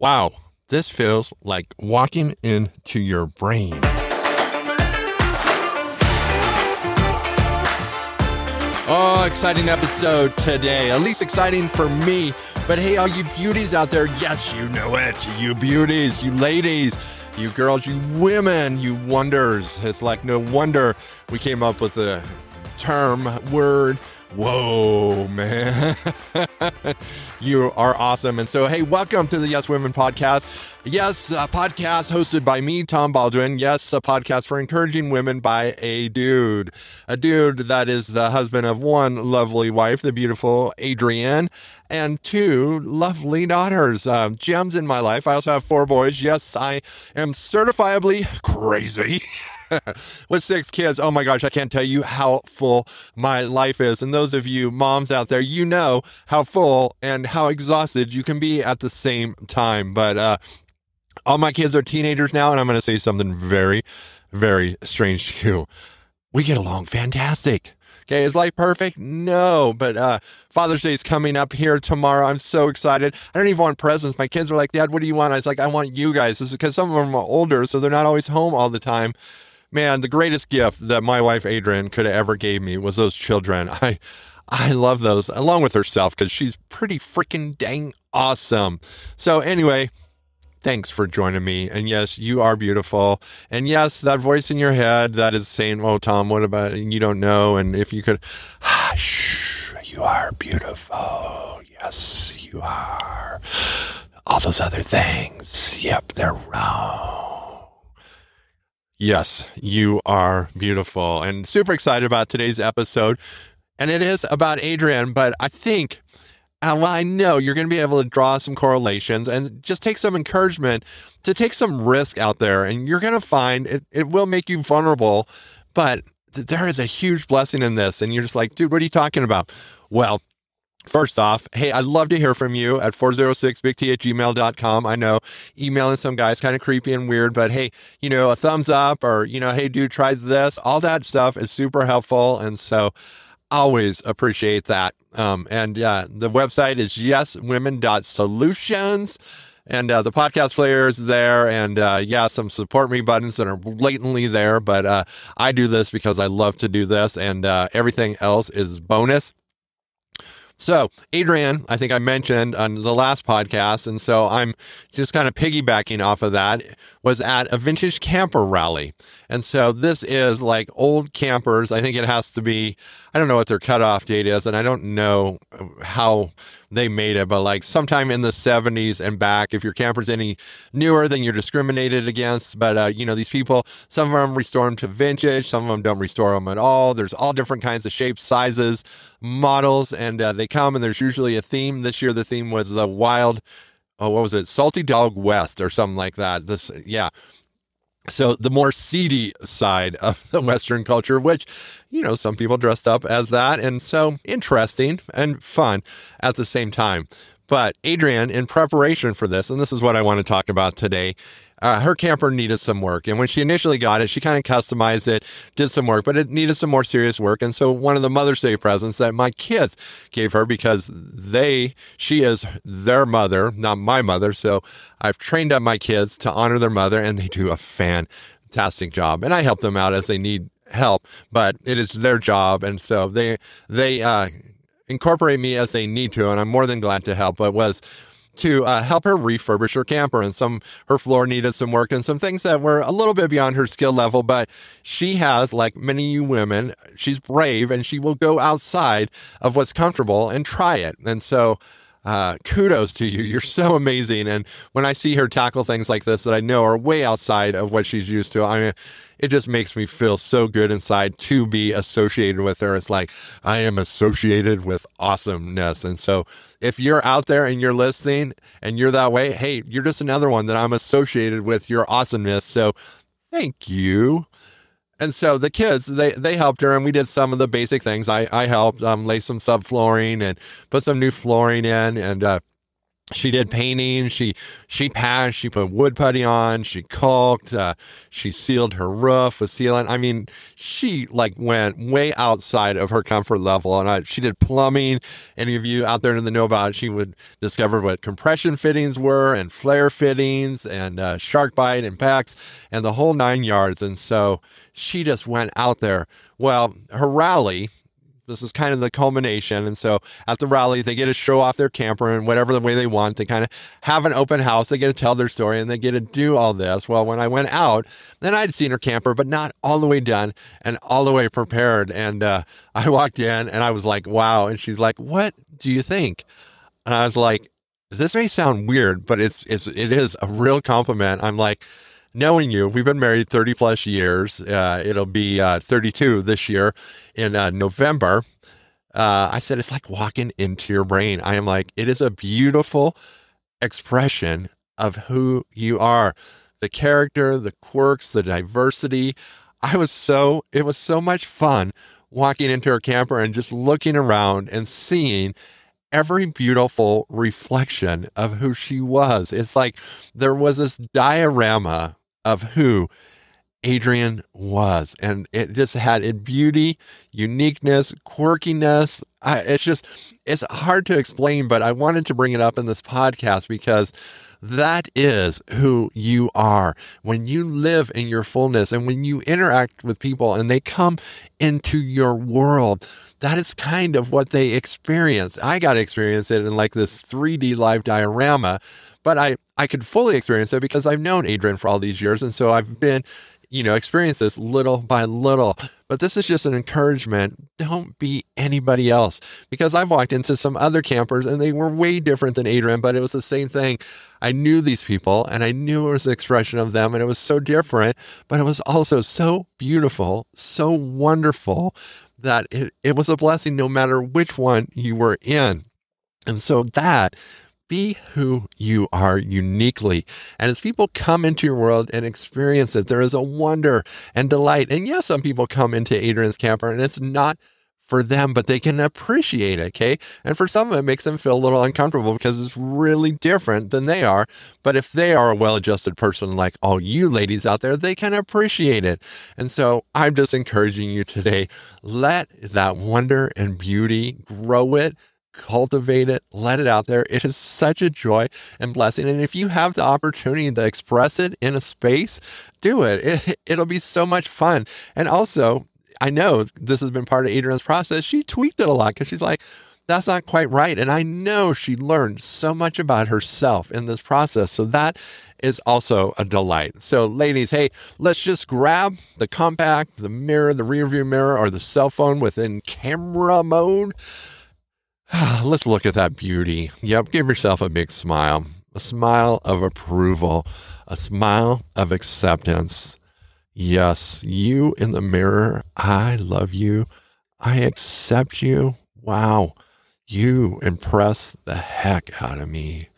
Wow, this feels like walking into your brain. Oh, exciting episode today. At least exciting for me. But hey, all you beauties out there, yes, you know it. You beauties, you ladies, you girls, you women, you wonders. It's like no wonder we came up with a term, word. Whoa, man. you are awesome. And so, hey, welcome to the Yes Women podcast. Yes, a podcast hosted by me, Tom Baldwin. Yes, a podcast for encouraging women by a dude. A dude that is the husband of one lovely wife, the beautiful Adrienne, and two lovely daughters. Uh, gems in my life. I also have four boys. Yes, I am certifiably crazy. with six kids. Oh my gosh, I can't tell you how full my life is. And those of you moms out there, you know how full and how exhausted you can be at the same time. But uh, all my kids are teenagers now, and I'm going to say something very, very strange to you. We get along fantastic. Okay, is life perfect? No, but uh, Father's Day is coming up here tomorrow. I'm so excited. I don't even want presents. My kids are like, Dad, what do you want? I was like, I want you guys. This is because some of them are older, so they're not always home all the time man, the greatest gift that my wife Adrienne could have ever gave me was those children. I I love those along with herself because she's pretty freaking dang awesome. So anyway, thanks for joining me. And yes, you are beautiful. And yes, that voice in your head that is saying, "Oh, Tom, what about you don't know?" And if you could, shh, you are beautiful. Yes, you are. All those other things, yep, they're wrong. Yes, you are beautiful and super excited about today's episode. And it is about Adrienne, but I think, and I know you're going to be able to draw some correlations and just take some encouragement to take some risk out there. And you're going to find it, it will make you vulnerable, but there is a huge blessing in this. And you're just like, dude, what are you talking about? Well, First off, hey, I'd love to hear from you at 406bigt at gmail.com. I know emailing some guys kind of creepy and weird, but hey, you know, a thumbs up or, you know, hey, dude, try this. All that stuff is super helpful. And so always appreciate that. Um, and uh, the website is yeswomen.solutions. And uh, the podcast player is there. And uh, yeah, some support me buttons that are blatantly there. But uh, I do this because I love to do this. And uh, everything else is bonus. So, Adrienne, I think I mentioned on the last podcast, and so I'm just kind of piggybacking off of that, was at a vintage camper rally. And so this is like old campers. I think it has to be, I don't know what their cutoff date is, and I don't know how they made it, but like sometime in the 70s and back. If your camper's any newer, then you're discriminated against. But, uh, you know, these people, some of them restore them to vintage, some of them don't restore them at all. There's all different kinds of shapes, sizes, models, and uh, they come and there's usually a theme. This year, the theme was the wild, oh, what was it? Salty Dog West or something like that. This, yeah. So the more seedy side of the Western culture, which, you know, some people dressed up as that. And so interesting and fun at the same time. But Adrienne, in preparation for this, and this is what I want to talk about today, uh, her camper needed some work. And when she initially got it, she kind of customized it, did some work, but it needed some more serious work. And so one of the Mother's Day presents that my kids gave her because they, she is their mother, not my mother. So I've trained up my kids to honor their mother and they do a fantastic job. And I help them out as they need help, but it is their job. And so they, they, uh, incorporate me as they need to, and I'm more than glad to help. But was to uh, help her refurbish her camper and some her floor needed some work and some things that were a little bit beyond her skill level but she has like many you women she's brave and she will go outside of what's comfortable and try it. And so uh, kudos to you. You're so amazing. And when I see her tackle things like this that I know are way outside of what she's used to, I mean, it just makes me feel so good inside to be associated with her. It's like I am associated with awesomeness. And so if you're out there and you're listening and you're that way, hey, you're just another one that I'm associated with your awesomeness. So thank you. And so the kids, they they helped her, and we did some of the basic things. I I helped um, lay some subflooring and put some new flooring in, and uh, she did painting. She she passed. She put wood putty on. She caulked. Uh, she sealed her roof with sealant. I mean, she like went way outside of her comfort level. And I, she did plumbing. Any of you out there in the know about it, she would discover what compression fittings were and flare fittings and uh, SharkBite and PEX and the whole nine yards. And so she just went out there. Well, her rally this is kind of the culmination. And so at the rally, they get to show off their camper in whatever the way they want. They kind of have an open house. They get to tell their story and they get to do all this. Well, when I went out, then I'd seen her camper, but not all the way done and all the way prepared. And uh, I walked in and I was like, wow. And she's like, what do you think? And I was like, this may sound weird, but it's, it's, it is a real compliment. I'm like, knowing you, we've been married 30 plus years. Uh, it'll be uh, 32 this year in uh, November. Uh, I said, it's like walking into your brain. I am like, it is a beautiful expression of who you are the character, the quirks, the diversity. I was so, it was so much fun walking into her camper and just looking around and seeing every beautiful reflection of who she was. It's like there was this diorama of who Adrienne was. And it just had in beauty, uniqueness, quirkiness. I, it's just, it's hard to explain, but I wanted to bring it up in this podcast because that is who you are. When you live in your fullness and when you interact with people and they come into your world, that is kind of what they experience. I got to experience it in like this 3D live diorama but I, I could fully experience it because I've known Adrienne for all these years. And so I've been, you know, experience this little by little. But this is just an encouragement. Don't be anybody else because I've walked into some other campers and they were way different than Adrienne, but it was the same thing. I knew these people and I knew it was an expression of them and it was so different, but it was also so beautiful, so wonderful that it, it was a blessing no matter which one you were in. And so that be who you are uniquely. And as people come into your world and experience it, there is a wonder and delight. And yes, some people come into Adrienne's camper and it's not for them, but they can appreciate it. Okay. And for some of it, makes them feel a little uncomfortable because it's really different than they are. But if they are a well adjusted person like all you ladies out there, they can appreciate it. And so I'm just encouraging you today let that wonder and beauty grow it cultivate it, let it out there. It is such a joy and blessing. And if you have the opportunity to express it in a space, do it. it it'll be so much fun. And also, I know this has been part of Adrienne's process. She tweaked it a lot because she's like, that's not quite right. And I know she learned so much about herself in this process. So that is also a delight. So, ladies, hey, let's just grab the compact, the mirror, the rear view mirror, or the cell phone within camera mode Let's look at that beauty. Yep, give yourself a big smile, a smile of approval, a smile of acceptance. Yes, you in the mirror, I love you. I accept you. Wow, you impress the heck out of me.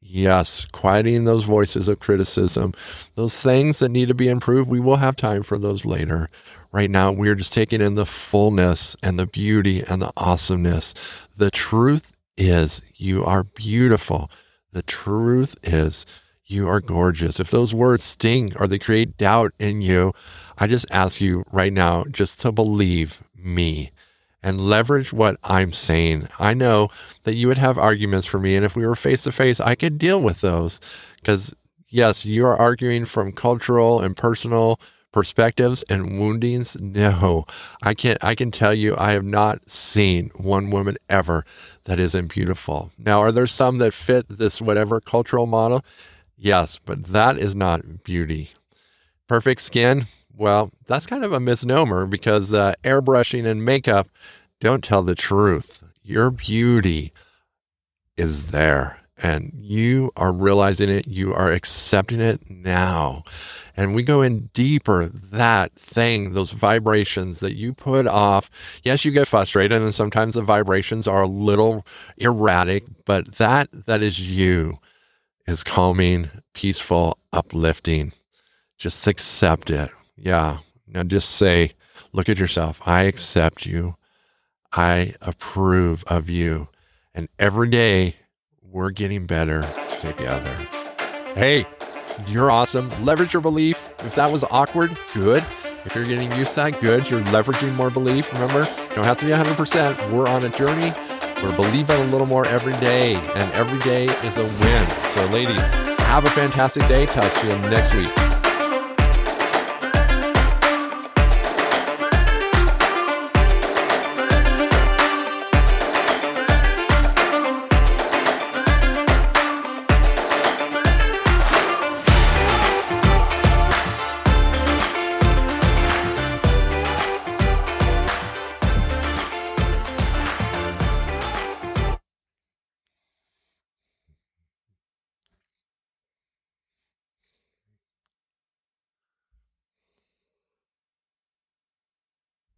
Yes, quieting those voices of criticism, those things that need to be improved, we will have time for those later. Right now, we're just taking in the fullness and the beauty and the awesomeness. The truth is, you are beautiful. The truth is, you are gorgeous. If those words sting or they create doubt in you, I just ask you right now just to believe me and leverage what I'm saying. I know that you would have arguments for me. And if we were face to face, I could deal with those because, yes, you are arguing from cultural and personal perspectives and woundings no i can't i can tell you i have not seen one woman ever that isn't beautiful now are there some that fit this whatever cultural model yes but that is not beauty. Perfect skin? Well that's kind of a misnomer because uh, airbrushing and makeup don't tell the truth. Your beauty is there and you are realizing it. You are accepting it now. And we go in deeper that thing those vibrations that you put off. Yes you get frustrated and sometimes the vibrations are a little erratic but that that is you is calming peaceful uplifting just accept it yeah now just say look at yourself i accept you i approve of you and every day we're getting better together. Hey, you're awesome. Leverage your belief. If that was awkward, good. If you're getting used to that, good. You're leveraging more belief. Remember, you don't have to be 100%. We're on a journey. We're believing a little more every day, and every day is a win. So, ladies, have a fantastic day. Talk to you next week.